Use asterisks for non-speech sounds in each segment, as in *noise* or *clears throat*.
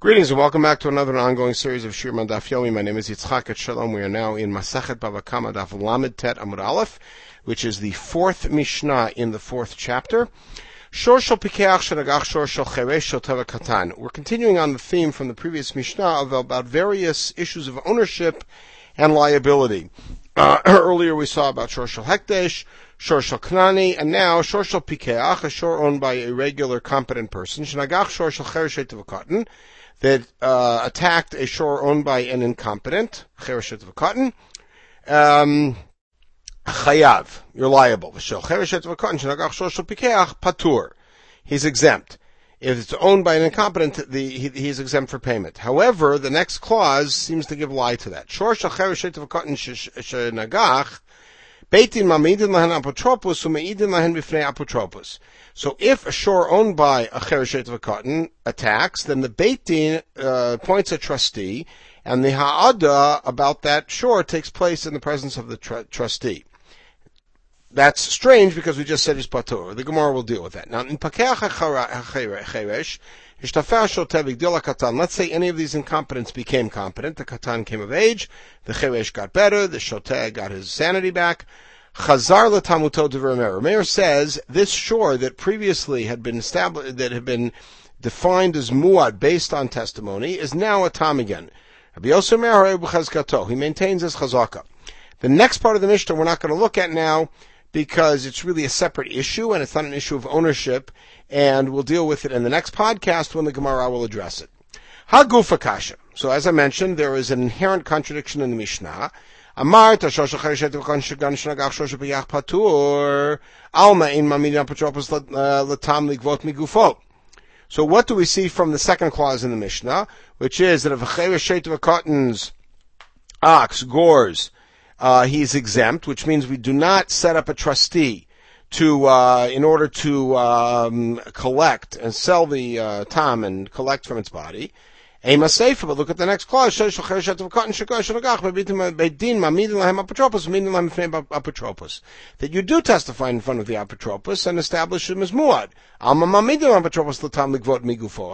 Greetings and welcome back to another ongoing series of Shir Daf Yomi. My name is Yitzchak Shalom. We are now in Masachet Bava Kama Daf Lamed Tet Amud Aleph, which is the fourth Mishnah in the fourth chapter. Shor Shel Pikeach Shenagach Shor Shel Cheresh Teva Katan. We're continuing on the theme from the previous Mishnah of, about various issues of ownership and liability. Uh, *clears throat* earlier we saw about Shor Shel Hekdesh, Shor Shel Knani, and now Shor Shel Pikeach, a shor owned by a regular competent person. Shenagach Shor Shel Cheresh Shel Teva Katan that uh, attacked a shore owned by an incompetent, chereshet v'katan, um, chayav, you're liable. patur. He's exempt. If it's owned by an incompetent, the, he, he's exempt for payment. However, the next clause seems to give lie to that. Shor chereshet v'katan shenagach, Beitin apotropos bifnei apotropos. So if a shore owned by a chereshet of a cotton attacks, then the Beit Din uh, appoints a trustee, and the ha'ada about that shore takes place in the presence of the tr- trustee. That's strange because we just said he's patur. The Gemara will deal with that. Now, in pakeach cheresh, Let's say any of these incompetents became competent. The katan came of age. The cheresh got better. The shoteh got his sanity back. Chazar letamuto dever Meir says this shore that previously had been established, that had been defined as muad based on testimony, is now a tam again. He maintains as chazaka. The next part of the Mishnah we're not going to look at now because it's really a separate issue and it's not an issue of ownership, and we'll deal with it in the next podcast when the Gemara will address it. Hagufa kasha. So as I mentioned, there is an inherent contradiction in the Mishnah. אמרת שוש אחרי שתבחן שגן שנגח שוש ביח פטור, עלמא אין מעמיד אפוטרופוס לתם לגבות מגופו. So what do we see from the second clause in the Mishnah, which is that if a cheresh of a cotton's ox gores uh, he's exempt, which means we do not set up a trustee to uh, in order to um, collect and sell the uh, tam and collect from its body. Ema Seifa, but look at the next clause. That you do testify in front of the apotropos and establish him as muad.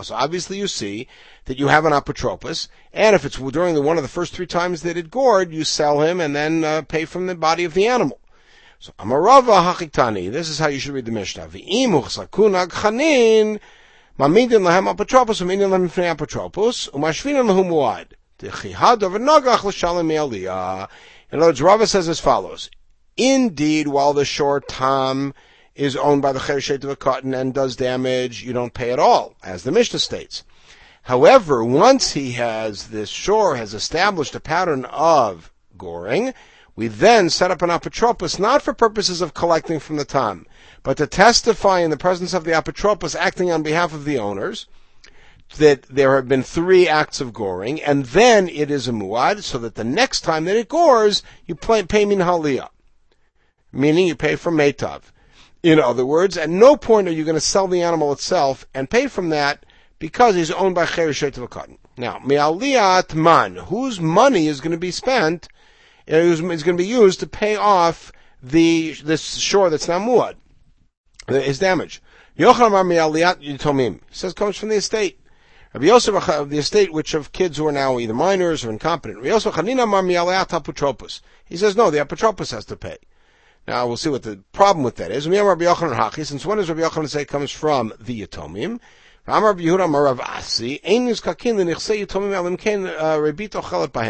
So obviously you see that you have an apotropos, and if it's during the, one of the first three times that it gored, you sell him and then uh, pay from the body of the animal. So Amarava Hachitani, this is how you should read the Mishnah. Mamidin lahem apotropos, lahem fnei apotropos, nagach l'shalem Mealiyah. In other words, Rava says as follows. Indeed, while the short tam is owned by the chereshet of a cotton and does damage, you don't pay at all, as the Mishnah states. However, once he has, this shore has established a pattern of goring, we then set up an apotropos not for purposes of collecting from the tom, but to testify in the presence of the apotropos acting on behalf of the owners that there have been three acts of goring, and then it is a muad, so that the next time that it gores, you pay, pay haliyah, meaning you pay from metav. In other words, at no point are you going to sell the animal itself and pay from that because he's owned by chereshet of cotton. Now, me'aliyat man, whose money is going to be spent is going to be used to pay off the this shore that's now muad, his damage. He says comes from the estate. Rabbi Yosef of the estate which of kids who are now either minors or incompetent. He says no, the apotropos has to pay. Now we'll see what the problem with that is. Since when does Rabbi Yochanan say comes from the Yatomim? Uh,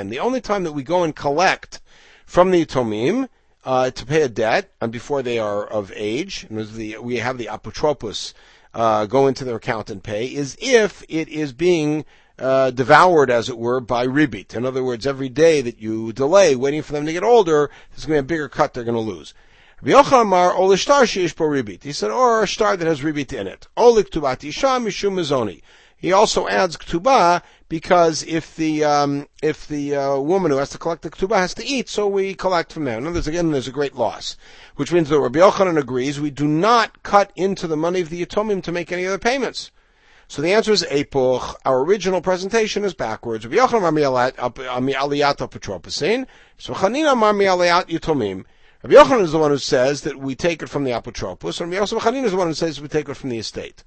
the only time that we go and collect from the Yatomim uh, to pay a debt, and before they are of age, the, we have the apotropos uh, go into their account and pay, is if it is being uh, devoured, as it were, by ribit. In other words, every day that you delay waiting for them to get older, there's going to be a bigger cut they're going to lose. He said, or a star that has ribit in it. Olik sham mishum mizoni. He also adds ketubah because if the um, if the uh, woman who has to collect the ketubah has to eat, so we collect from there. In other again, there's a great loss, which means that Rabbi Yochanan agrees we do not cut into the money of the yatomim to make any other payments. So the answer is epoch. Our original presentation is backwards. Rabbi Yochanan Ami Aliyat. So Chanina Ami Aliyat Yatomim. Rabbi Yochanan is the one who says that we take it from the apotropos, and Rabbi Yosef Chanina is the one who says we take it from the estate.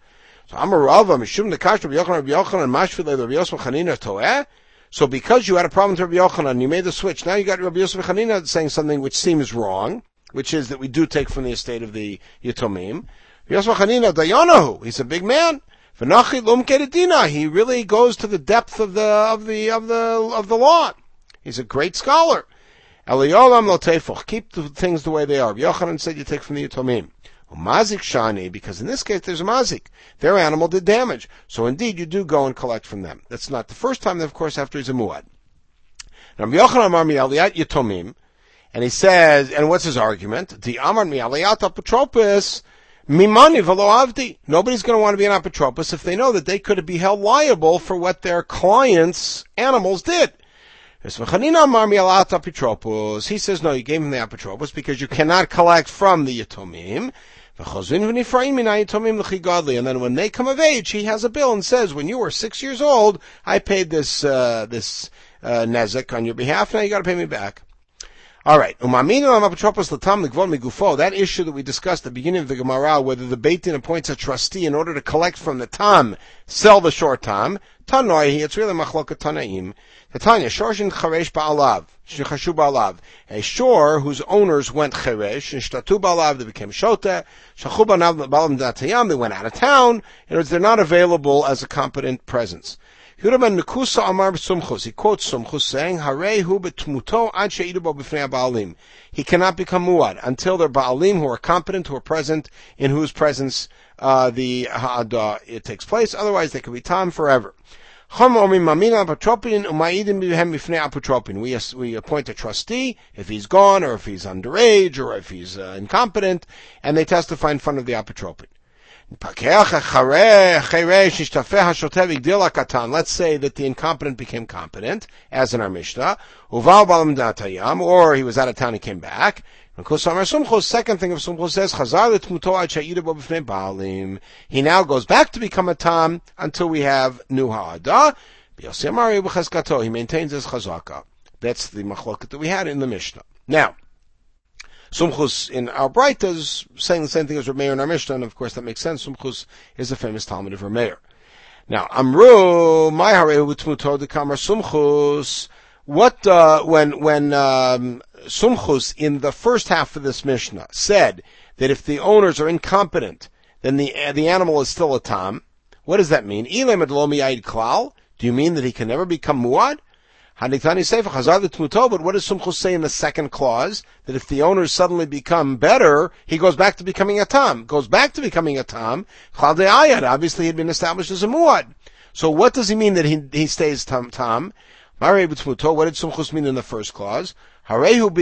So I'm a Rava, Mishum Nekash, Rabbi Yochanan, Rabbi Yochanan, Mashvile, Rabbi Yosef Chanina Toeh. So because you had a problem with Rabbi Yochanan, you made the switch. Now you got Rabbi Yosef Chanina saying something which seems wrong, which is that we do take from the estate of the Yitomim. Yosef Chanina Dayanahu, he's a big man. V'nachi lum kedidina. He really goes to the depth of the of the of the of the law. He's a great scholar. Eliyolam lo tefuch. Keep the things the way they are. Yochanan said you take from the Yitomim. Mazik shani, because in this case there's a mazik. Their animal did damage. So indeed you do go and collect from them. That's not the first time, of course, after he's a muad. Yochanan Amar Yitomim, and he says, and what's his argument? The Amar Mi'aliyat Apotropos, Mimani velo avdi. Nobody's going to want to be an apotropos if they know that they could be held liable for what their clients' animals did. He says, no, you gave him the apotropos because you cannot collect from the yatomim. And then when they come of age, he has a bill and says, when you were six years old, I paid this, uh, this, uh, nezek on your behalf, now you gotta pay me back. All right. That issue that we discussed at the beginning of the Gemara, whether the Beit Din appoints a trustee in order to collect from the tam, sell the short tam, tanoi, it's really machloka tanaim. Tanya, shorshin charesh ba'alav, shechashu ba'alav. A shore whose owners went charesh, and shtatu ba'alav, they became shota, shachu ba'alav they went out of town. In other words, they're not available as a competent presence. Mekusa Amar Sumchus. He quotes Sumchus saying, Harehu betmuto ad she'idubo b'fnei ba'alim. He cannot become muad until they're ba'alim who are competent, who are present, in whose presence uh, the ha'adah it takes place. Otherwise, they could be tam forever. We, we appoint a trustee if he's gone or if he's underage or if he's uh, incompetent, and they testify in front of the apotropin. Let's say that the incompetent became competent, as in our Mishnah, or he was out of town and came back. Second thing of says, He now goes back to become a tam until we have new ha'adah. He maintains his chazaka. That's the machloket that we had in the Mishnah. Now, Sumchus in our Braitas saying the same thing as Rameir in our Mishnah, and of course that makes sense. Sumchus is a famous Talmud of Rameir. Now, Amru, my Harehu the Kamar Sumchus, what, uh, when, when, um, Sumchus in the first half of this Mishnah said that if the owners are incompetent, then the, the animal is still a Tam, what does that mean? Do you mean that he can never become Muad? Hanitani Sefer Chazar the Tmuto, but what does Sumchus say in the second clause? That if the owners suddenly become better, he goes back to becoming a Tam. Goes back to becoming a Tam. Chalde Ayad, obviously he had been established as a Muad. So what does he mean that he, he stays Tam Tam? Mare B'Tmuto, what did Sumchus mean in the first clause? Harehu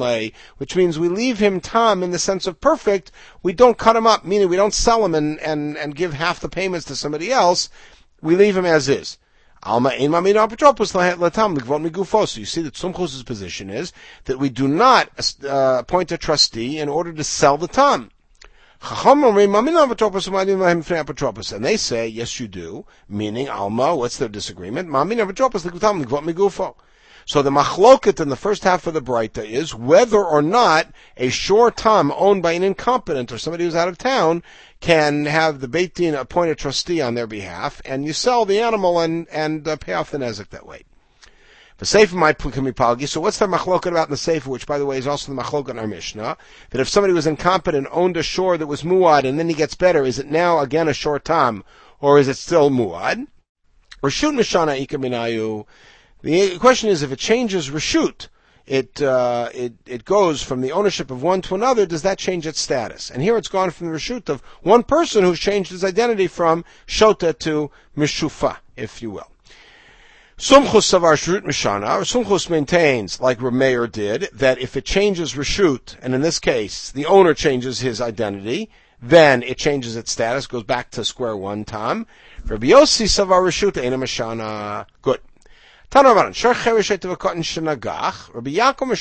lay, which means we leave him tam in the sense of perfect. We don't cut him up, meaning we don't sell him and, and, and give half the payments to somebody else. We leave him as is. So you see that Sumchus's position is that we do not uh, appoint a trustee in order to sell the tam. And they say, yes, you do. Meaning, Alma, what's their disagreement? So the machloket in the first half of the Breita is whether or not a short tam owned by an incompetent or somebody who's out of town can have the Beit Din appoint a trustee on their behalf, and you sell the animal and, and uh, pay off the Nezek that way. The Sefer might become palgi. So what's the machloket about in the Sefer, which by the way is also the machloket in our Mishnah, that if somebody was incompetent, owned a shore that was muad, and then he gets better, is it now again a short time, or is it still muad? Reshut mishana ikaminayu. The question is if it changes reshut, it, uh, it, it goes from the ownership of one to another, does that change its status? And here it's gone from the reshut of one person who's changed his identity from shota to mishufa, if you will. Sumchus savar shrut mishana, Sumchus maintains, like Rameir did, that if it changes reshut, and in this case, the owner changes his identity, then it changes its status, goes back to square one time. Rabbi Yossi savar reshut mishana. Good. Tanarabanan, Shar Cheresh Etavakotin Shenagach, Rabbi Yaakov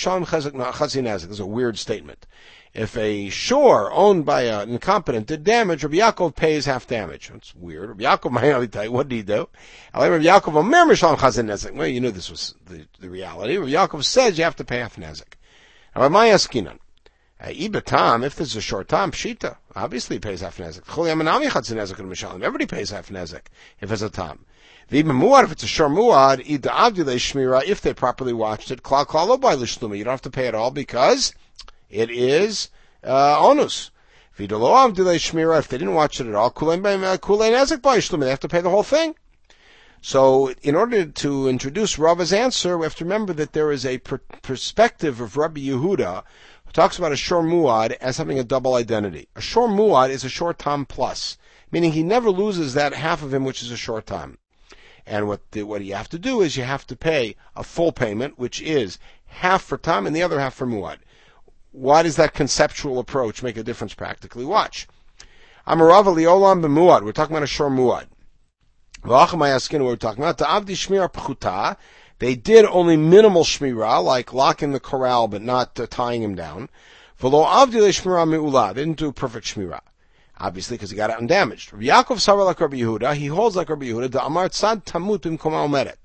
Chazinezik. This is a weird statement. If a shore owned by an incompetent did damage, Rabbi Yaakov pays half damage. That's weird. Rabbi Yaakov, *laughs* you, what did he do? Rabbi Yaakov. Well, you knew this was the, the reality. Rabbi Yaakov says you have to pay half nezik. Maya Skinan. Uh, Ibatam, if this is a short time, pshita, obviously pays half nezek. Everybody pays half nezek if it's a tam. If it's a shor muad, shmira, if they properly watched it, klal klal by lishluma. You don't have to pay at all because it is uh, onus. If they didn't watch it at all, kulei nezek by lishluma. They have to pay the whole thing. So, in order to introduce Rava's answer, we have to remember that there is a per- perspective of Rabbi Yehuda who talks about a shor muad as having a double identity. A shor muad is a short time plus, meaning he never loses that half of him which is a short time. And what the, what you have to do is you have to pay a full payment, which is half for tam and the other half for muad. Why does that conceptual approach make a difference practically? Watch. I'm a Rava liolam b'muad. We're talking about a shor muad. What we're talking about, Avdi Shmira Pchuta, they did only minimal Shmira, like locking the corral but not uh, tying him down. Velo Avdi Shmira Me'ula, they didn't do perfect Shmira. Obviously, because he got out undamaged. Rabbi Yaakov Savar like Rabbi Yehuda, he holds like Rabbi Yehuda, the Amar Tzad Tamut Bimkom Meret.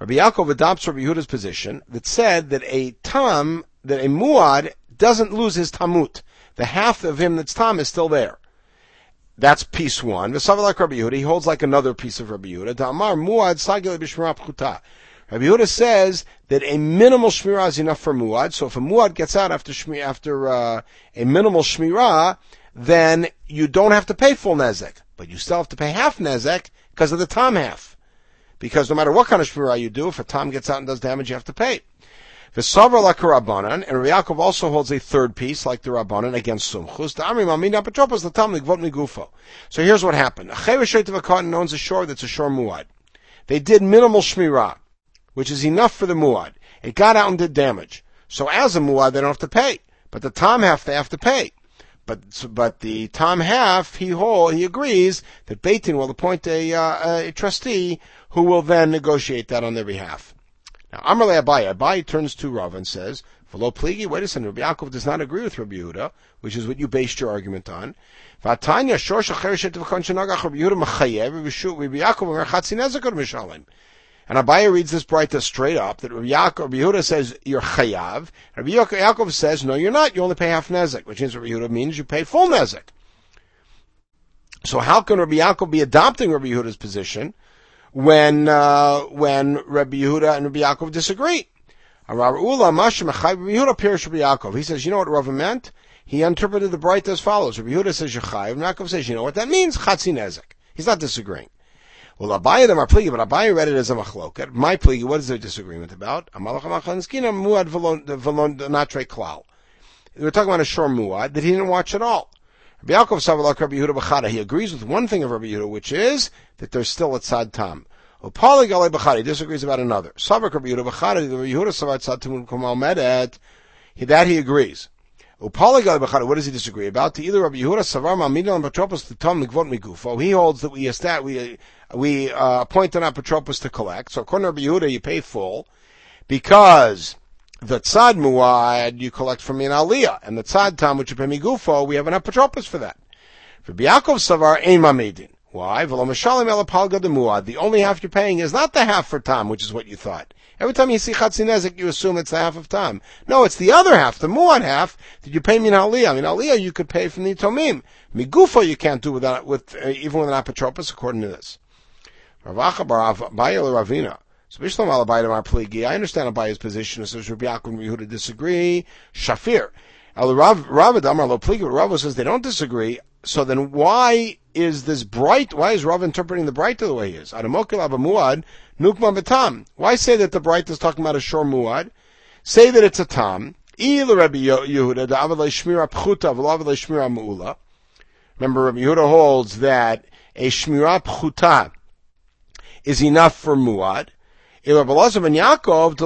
Rabbi Yaakov adopts Rabbi Yehuda's position that said that a Tam, that a Muad doesn't lose his Tamut. The half of him that's Tam is still there. That's piece one. V'savar like Rabbi Yehuda, he holds like another piece of Rabbi Yehuda. Da'amar muad sagile b'shmira pchuta. Rabbi Yehuda says that a minimal shmirah is enough for muad. So if a muad gets out after shmi, after uh, a minimal shmirah, then you don't have to pay full nezek, but you still have to pay half nezek because of the tom half. Because no matter what kind of shmirah you do, if a tom gets out and does damage, you have to pay. V'savar like and Rabbi Yaakov also holds a third piece, like the Rabbanan, against Sumchus. So here's what happened. A Cotton owns a shore that's a shore muad. They did minimal shmirah, which is enough for the muad. It got out and did damage. So as a muad, they don't have to pay. But the Tam half, they have to pay. But but the Tom half, he hold, he agrees that Beit Din will appoint a, uh, a trustee who will then negotiate that on their behalf. Now, Amarle Abaye, Abaye turns to Rav and says, Velo pligi, wait a second, Rabbi Yaakov does not agree with Rabbi Yehuda, which is what you based your argument on. Vatanya, shor Rabbi Yehuda Rabbi Yaakov mishalim. And Abaye reads this brighter straight up, that Rabbi Yaakov, Yehuda says, you're chayav. Rabbi Yaakov says, no, you're not, you only pay half nezek, which means Rabbi Yehuda means you pay full nezek. So how can Rabbi Yaakov be adopting Rabbi Yehuda's position? when uh, when Rabbi Yehuda and Rabbi Yaakov disagree. Rabbi Yehuda He says, you know what Rava meant? He interpreted the bright as follows. Rabbi Yehuda says Yechayiv, Yaakov says, you know what that means? Chatzi nezek. He's not disagreeing. Well, Abaye are pligi, but Abaye read it as a machloket. My pligi, what is their disagreement about? We're talking about a shor muad that he didn't watch at all. Rabbi Yaakov he agrees with one thing of Rabbi Yehuda, which is that there's still a tzad tam. He disagrees about another. That he agrees. What does he disagree about? To either Rabbi Yehuda Savar Ma'minal and Petropos to Tom Nigvot Migufo, he holds that we estat, we, we, uh, appoint an Petropos to collect. So according to Rabbi Yehuda, you pay full, because the tzad muad you collect from an aliyah, and the tzad tam which you pay migufo, we have an apotropos for that. For Biakov savar ein mamedin. Why? The only half you're paying is not the half for tam, which is what you thought. Every time you see chatzinezik, you assume it's the half of tam. No, it's the other half, the muad half, that you pay min aliyah. Min aliyah you could pay from the tomim. Migufa you can't do without, with, uh, even with an apotropos according to this. Ravacha bar Ravina. So Bishlam Alabayim are pligi. I understand Abaye's position. So Rabbi Yaakov and Yehuda disagree. Shafir. Rav Damar Lo pligi. Rav says they don't disagree. So then why is this bright? Why is Rav interpreting the bright the way he is? Adamokil Abamuad Nukma Betam. Why say that the bright is talking about a shor muad? Say that it's a tam. Remember, Rabbi Yehuda holds that a Shmira Pchuta is enough for muad. Rabbi Elazar ben Yaakov,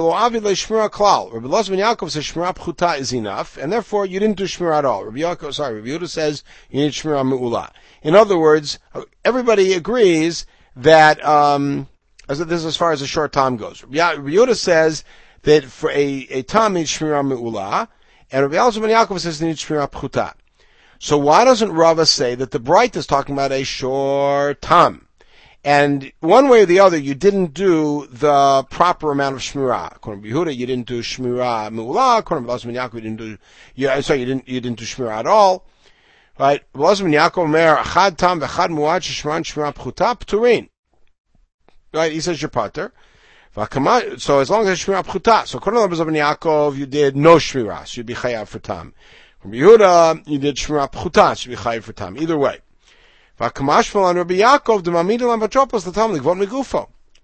says shmira pchuta is enough, and therefore you didn't do shmira at all. Rabbi Yaakov, sorry, Rabbi Yehuda says you need shmira me'ula. In other words, everybody agrees that, um, as this is as far as the short time goes. Rabbi Yehuda says that for a, a time needs shmira me'ula, and Rabbi Elazar ben Yaakov says they need shmira pchuta. So why doesn't Rava say that the bright is talking about a short time? And one way or the other, you didn't do the proper amount of shmirah. According to Yehuda, you didn't do shmirah mu'ula. According to Belazim Yaakov, you didn't do, you, sorry, you didn't, you didn't do shmirah at all. Right? Belazim Yaakov mer achad tam v'achad mu'ad sheshman shmirah pchuta pturin. Right? He says you're pater. So as long as it's shmirah pchuta. So according to Belazim Yaakov, you did no shmirah. So you'd be chayav for tam. From Yehuda, you did shmirah pchuta. So you'd be chayav for tam. Either way.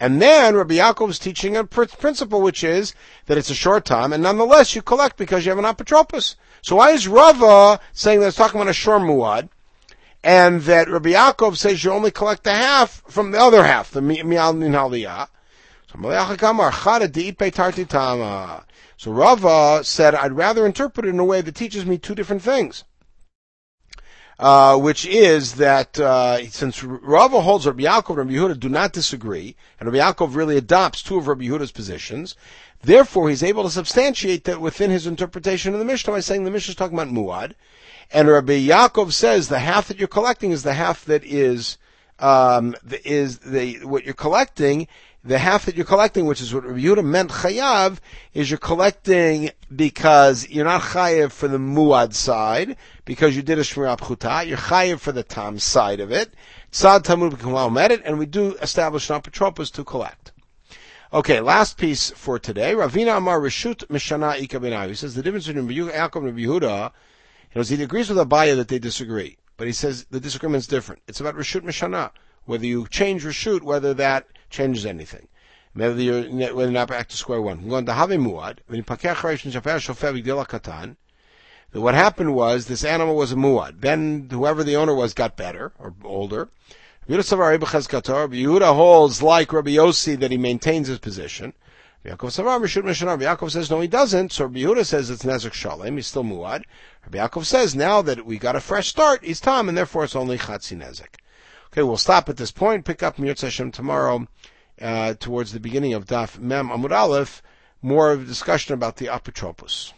And then Rabbi Yaakov is teaching a principle, which is that it's a short time, and nonetheless you collect because you have an apotropos. So why is Rava saying that it's talking about a short muad, and that Rabbi Yaakov says you only collect the half from the other half, the mial min haliyah? So Rava said, I'd rather interpret it in a way that teaches me two different things. Uh, which is that uh, since Rava holds Rabbi Yaakov and Rabbi Yehuda do not disagree, and Rabbi Yaakov really adopts two of Rabbi Yehuda's positions, therefore he's able to substantiate that within his interpretation of the Mishnah by saying the Mishnah is talking about muad, and Rabbi Yaakov says the half that you're collecting is the half that is um, is the what you're collecting the half that you're collecting, which is what Yehuda meant chayav, is you're collecting because you're not chayav for the muad side, because you did a shmirah pchuta, you're chayav for the tam side of it. Tzad tamud b'kamal it, and we do establish an apotropos to collect. Okay, last piece for today. Ravina Amar Rishut Mishana Ika He says the difference between Yaakov and Yehuda, you he agrees with Abaya that they disagree, but he says the disagreement's different. It's about Rishut Mishana. Whether you change Rishut, whether that changes anything. Whether you're, whether not back to square one. We're going to have muad. What happened was this animal was a muad. Then whoever the owner was got better or older. Yehuda holds like Rabbi Yossi that he maintains his position. Yaakov says no, he doesn't. So Rabbi Yehuda says it's nezek shalem. He's still muad. Rabbi Yaakov says now that we got a fresh start, he's tam, and therefore it's only chatzi nezek. Okay, we'll stop at this point. Pick up Mir Hashem tomorrow uh, towards the beginning of Daf Mem Amud Aleph, more of a discussion about the apotropos.